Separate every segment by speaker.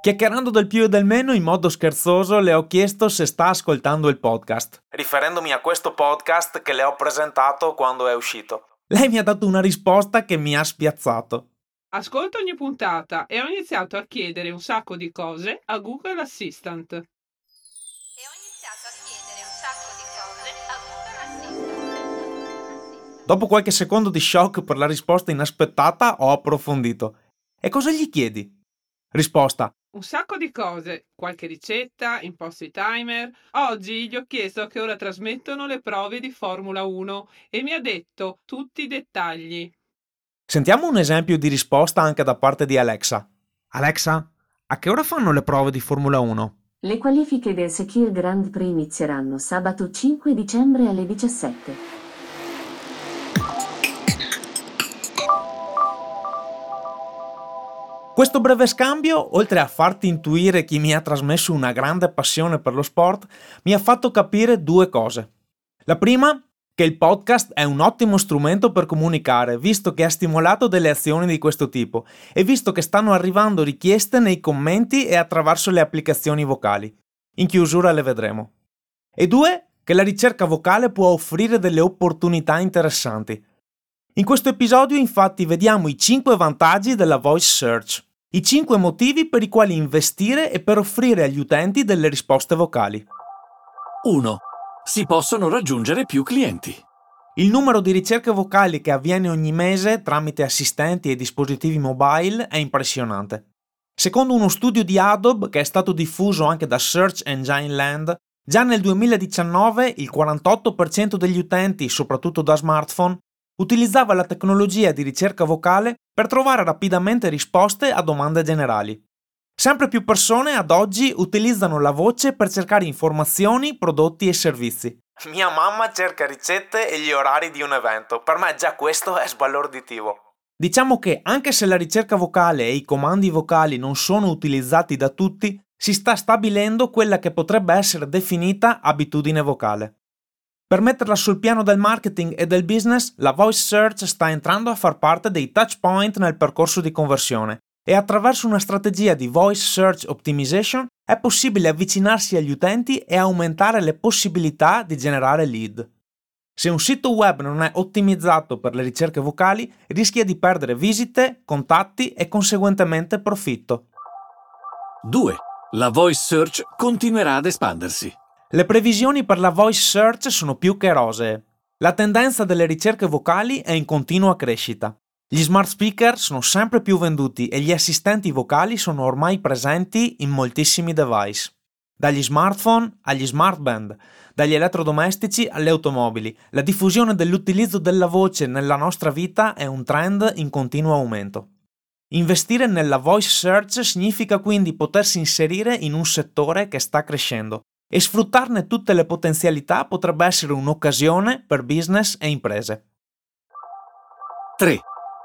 Speaker 1: Chiacchierando del più e del meno in modo scherzoso le ho chiesto se sta ascoltando il podcast, riferendomi a questo podcast che le ho presentato quando è uscito. Lei mi ha dato una risposta che mi ha spiazzato.
Speaker 2: Ascolto ogni puntata e ho iniziato a chiedere un sacco di cose a Google Assistant.
Speaker 3: E ho iniziato a chiedere un sacco di cose a Google Assistant.
Speaker 1: Dopo qualche secondo di shock per la risposta inaspettata ho approfondito. E cosa gli chiedi? Risposta.
Speaker 2: Un sacco di cose, qualche ricetta, imposti timer. Oggi gli ho chiesto che ora trasmettono le prove di Formula 1 e mi ha detto tutti i dettagli.
Speaker 1: Sentiamo un esempio di risposta anche da parte di Alexa. Alexa, a che ora fanno le prove di Formula 1?
Speaker 4: Le qualifiche del Sekir Grand Prix inizieranno sabato 5 dicembre alle 17.
Speaker 1: Questo breve scambio, oltre a farti intuire chi mi ha trasmesso una grande passione per lo sport, mi ha fatto capire due cose. La prima, che il podcast è un ottimo strumento per comunicare, visto che ha stimolato delle azioni di questo tipo e visto che stanno arrivando richieste nei commenti e attraverso le applicazioni vocali. In chiusura le vedremo. E due, che la ricerca vocale può offrire delle opportunità interessanti. In questo episodio infatti vediamo i 5 vantaggi della voice search. I 5 motivi per i quali investire e per offrire agli utenti delle risposte vocali.
Speaker 5: 1. Si possono raggiungere più clienti.
Speaker 1: Il numero di ricerche vocali che avviene ogni mese tramite assistenti e dispositivi mobile è impressionante. Secondo uno studio di Adobe che è stato diffuso anche da Search Engine Land, già nel 2019 il 48% degli utenti, soprattutto da smartphone, utilizzava la tecnologia di ricerca vocale per trovare rapidamente risposte a domande generali. Sempre più persone ad oggi utilizzano la voce per cercare informazioni, prodotti e servizi. Mia mamma cerca ricette e gli orari di un evento. Per me già questo è sbalorditivo. Diciamo che anche se la ricerca vocale e i comandi vocali non sono utilizzati da tutti, si sta stabilendo quella che potrebbe essere definita abitudine vocale. Per metterla sul piano del marketing e del business, la voice search sta entrando a far parte dei touch point nel percorso di conversione e attraverso una strategia di voice search optimization è possibile avvicinarsi agli utenti e aumentare le possibilità di generare lead. Se un sito web non è ottimizzato per le ricerche vocali, rischia di perdere visite, contatti e conseguentemente profitto.
Speaker 5: 2. La voice search continuerà ad espandersi.
Speaker 1: Le previsioni per la voice search sono più che rosee. La tendenza delle ricerche vocali è in continua crescita. Gli smart speaker sono sempre più venduti e gli assistenti vocali sono ormai presenti in moltissimi device. Dagli smartphone agli smart band, dagli elettrodomestici alle automobili, la diffusione dell'utilizzo della voce nella nostra vita è un trend in continuo aumento. Investire nella voice search significa quindi potersi inserire in un settore che sta crescendo e sfruttarne tutte le potenzialità potrebbe essere un'occasione per business e imprese.
Speaker 5: 3.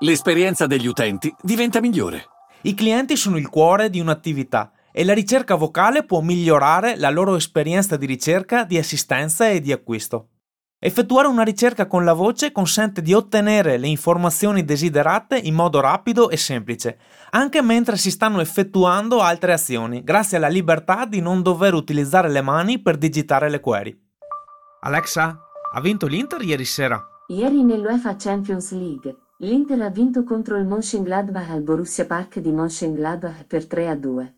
Speaker 5: L'esperienza degli utenti diventa migliore.
Speaker 1: I clienti sono il cuore di un'attività e la ricerca vocale può migliorare la loro esperienza di ricerca, di assistenza e di acquisto. Effettuare una ricerca con la voce consente di ottenere le informazioni desiderate in modo rapido e semplice, anche mentre si stanno effettuando altre azioni, grazie alla libertà di non dover utilizzare le mani per digitare le query. Alexa, ha vinto l'Inter ieri sera?
Speaker 4: Ieri nell'UEFA Champions League, L'Inter ha vinto contro il Mönchengladbach al Borussia Park di Mönchengladbach per 3 a 2.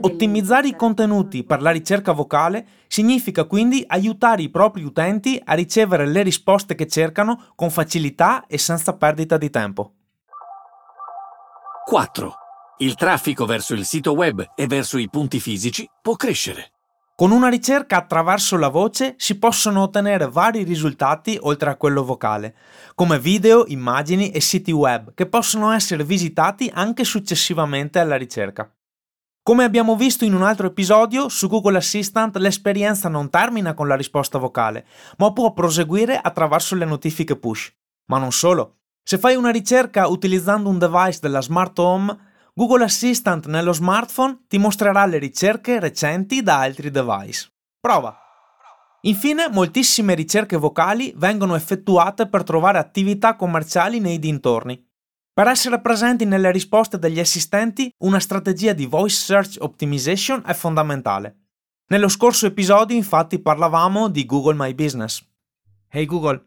Speaker 1: Ottimizzare i contenuti per la ricerca vocale significa quindi aiutare i propri utenti a ricevere le risposte che cercano con facilità e senza perdita di tempo.
Speaker 5: 4. Il traffico verso il sito web e verso i punti fisici può crescere.
Speaker 1: Con una ricerca attraverso la voce si possono ottenere vari risultati oltre a quello vocale, come video, immagini e siti web che possono essere visitati anche successivamente alla ricerca. Come abbiamo visto in un altro episodio, su Google Assistant l'esperienza non termina con la risposta vocale, ma può proseguire attraverso le notifiche push. Ma non solo. Se fai una ricerca utilizzando un device della smart home, Google Assistant nello smartphone ti mostrerà le ricerche recenti da altri device. Prova! Infine, moltissime ricerche vocali vengono effettuate per trovare attività commerciali nei dintorni. Per essere presenti nelle risposte degli assistenti, una strategia di voice search optimization è fondamentale. Nello scorso episodio, infatti, parlavamo di Google My Business. Hey Google,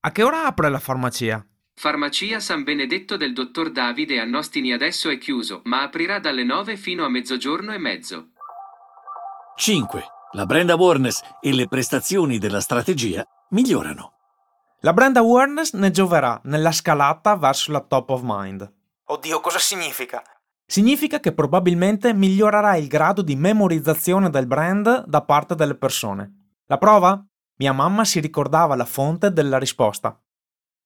Speaker 1: a che ora apre la farmacia?
Speaker 6: Farmacia San Benedetto del dottor Davide a Nostini adesso è chiuso, ma aprirà dalle 9 fino a mezzogiorno e mezzo.
Speaker 5: 5. La brand awareness e le prestazioni della strategia migliorano.
Speaker 1: La brand awareness ne gioverà nella scalata verso la top of mind. Oddio, cosa significa? Significa che probabilmente migliorerà il grado di memorizzazione del brand da parte delle persone. La prova? Mia mamma si ricordava la fonte della risposta.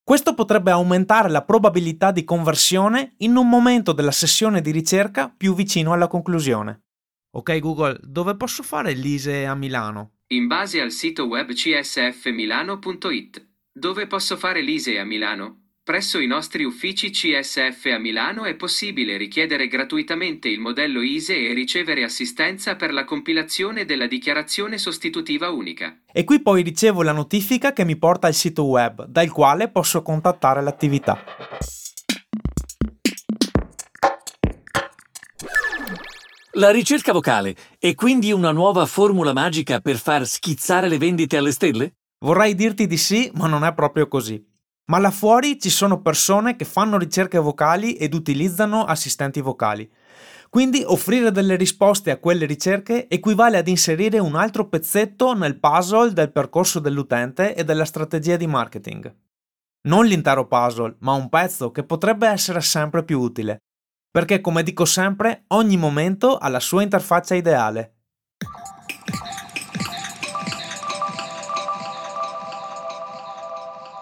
Speaker 1: Questo potrebbe aumentare la probabilità di conversione in un momento della sessione di ricerca più vicino alla conclusione. Ok Google, dove posso fare l'ISE a Milano?
Speaker 6: In base al sito web csfmilano.it. Dove posso fare l'ISE a Milano? Presso i nostri uffici CSF a Milano è possibile richiedere gratuitamente il modello ISE e ricevere assistenza per la compilazione della dichiarazione sostitutiva unica.
Speaker 1: E qui poi ricevo la notifica che mi porta al sito web, dal quale posso contattare l'attività.
Speaker 5: La ricerca vocale è quindi una nuova formula magica per far schizzare le vendite alle stelle?
Speaker 1: Vorrei dirti di sì, ma non è proprio così. Ma là fuori ci sono persone che fanno ricerche vocali ed utilizzano assistenti vocali. Quindi offrire delle risposte a quelle ricerche equivale ad inserire un altro pezzetto nel puzzle del percorso dell'utente e della strategia di marketing. Non l'intero puzzle, ma un pezzo che potrebbe essere sempre più utile. Perché, come dico sempre, ogni momento ha la sua interfaccia ideale.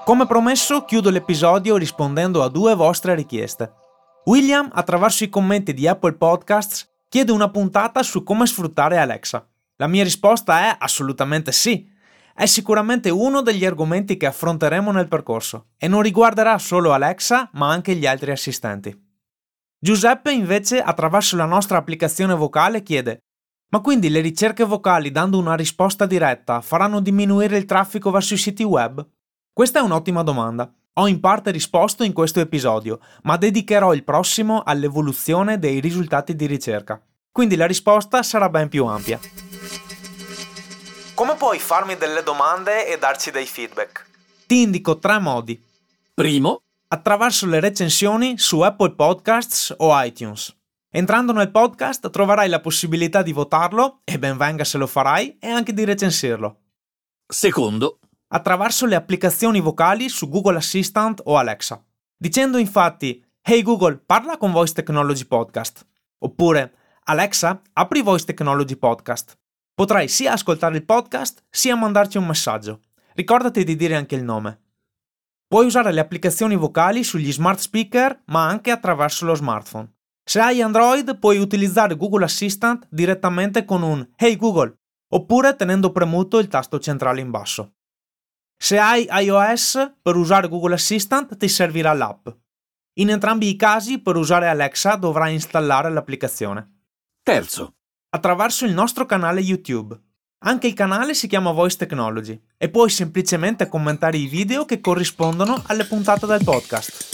Speaker 1: Come promesso, chiudo l'episodio rispondendo a due vostre richieste. William, attraverso i commenti di Apple Podcasts, chiede una puntata su come sfruttare Alexa. La mia risposta è assolutamente sì. È sicuramente uno degli argomenti che affronteremo nel percorso e non riguarderà solo Alexa, ma anche gli altri assistenti. Giuseppe invece, attraverso la nostra applicazione vocale, chiede ma quindi le ricerche vocali dando una risposta diretta faranno diminuire il traffico verso i siti web? Questa è un'ottima domanda. Ho in parte risposto in questo episodio, ma dedicherò il prossimo all'evoluzione dei risultati di ricerca. Quindi la risposta sarà ben più ampia. Come puoi farmi delle domande e darci dei feedback? Ti indico tre modi.
Speaker 5: Primo,
Speaker 1: attraverso le recensioni su Apple Podcasts o iTunes. Entrando nel podcast troverai la possibilità di votarlo, e ben venga se lo farai, e anche di recensirlo.
Speaker 5: Secondo,
Speaker 1: attraverso le applicazioni vocali su Google Assistant o Alexa, dicendo infatti Hey Google, parla con Voice Technology Podcast. Oppure Alexa, apri Voice Technology Podcast. Potrai sia ascoltare il podcast sia mandarci un messaggio. Ricordati di dire anche il nome. Puoi usare le applicazioni vocali sugli smart speaker ma anche attraverso lo smartphone. Se hai Android puoi utilizzare Google Assistant direttamente con un Hey Google oppure tenendo premuto il tasto centrale in basso. Se hai iOS, per usare Google Assistant ti servirà l'app. In entrambi i casi, per usare Alexa dovrai installare l'applicazione.
Speaker 5: terzo,
Speaker 1: Attraverso il nostro canale YouTube. Anche il canale si chiama Voice Technology e puoi semplicemente commentare i video che corrispondono alle puntate del podcast.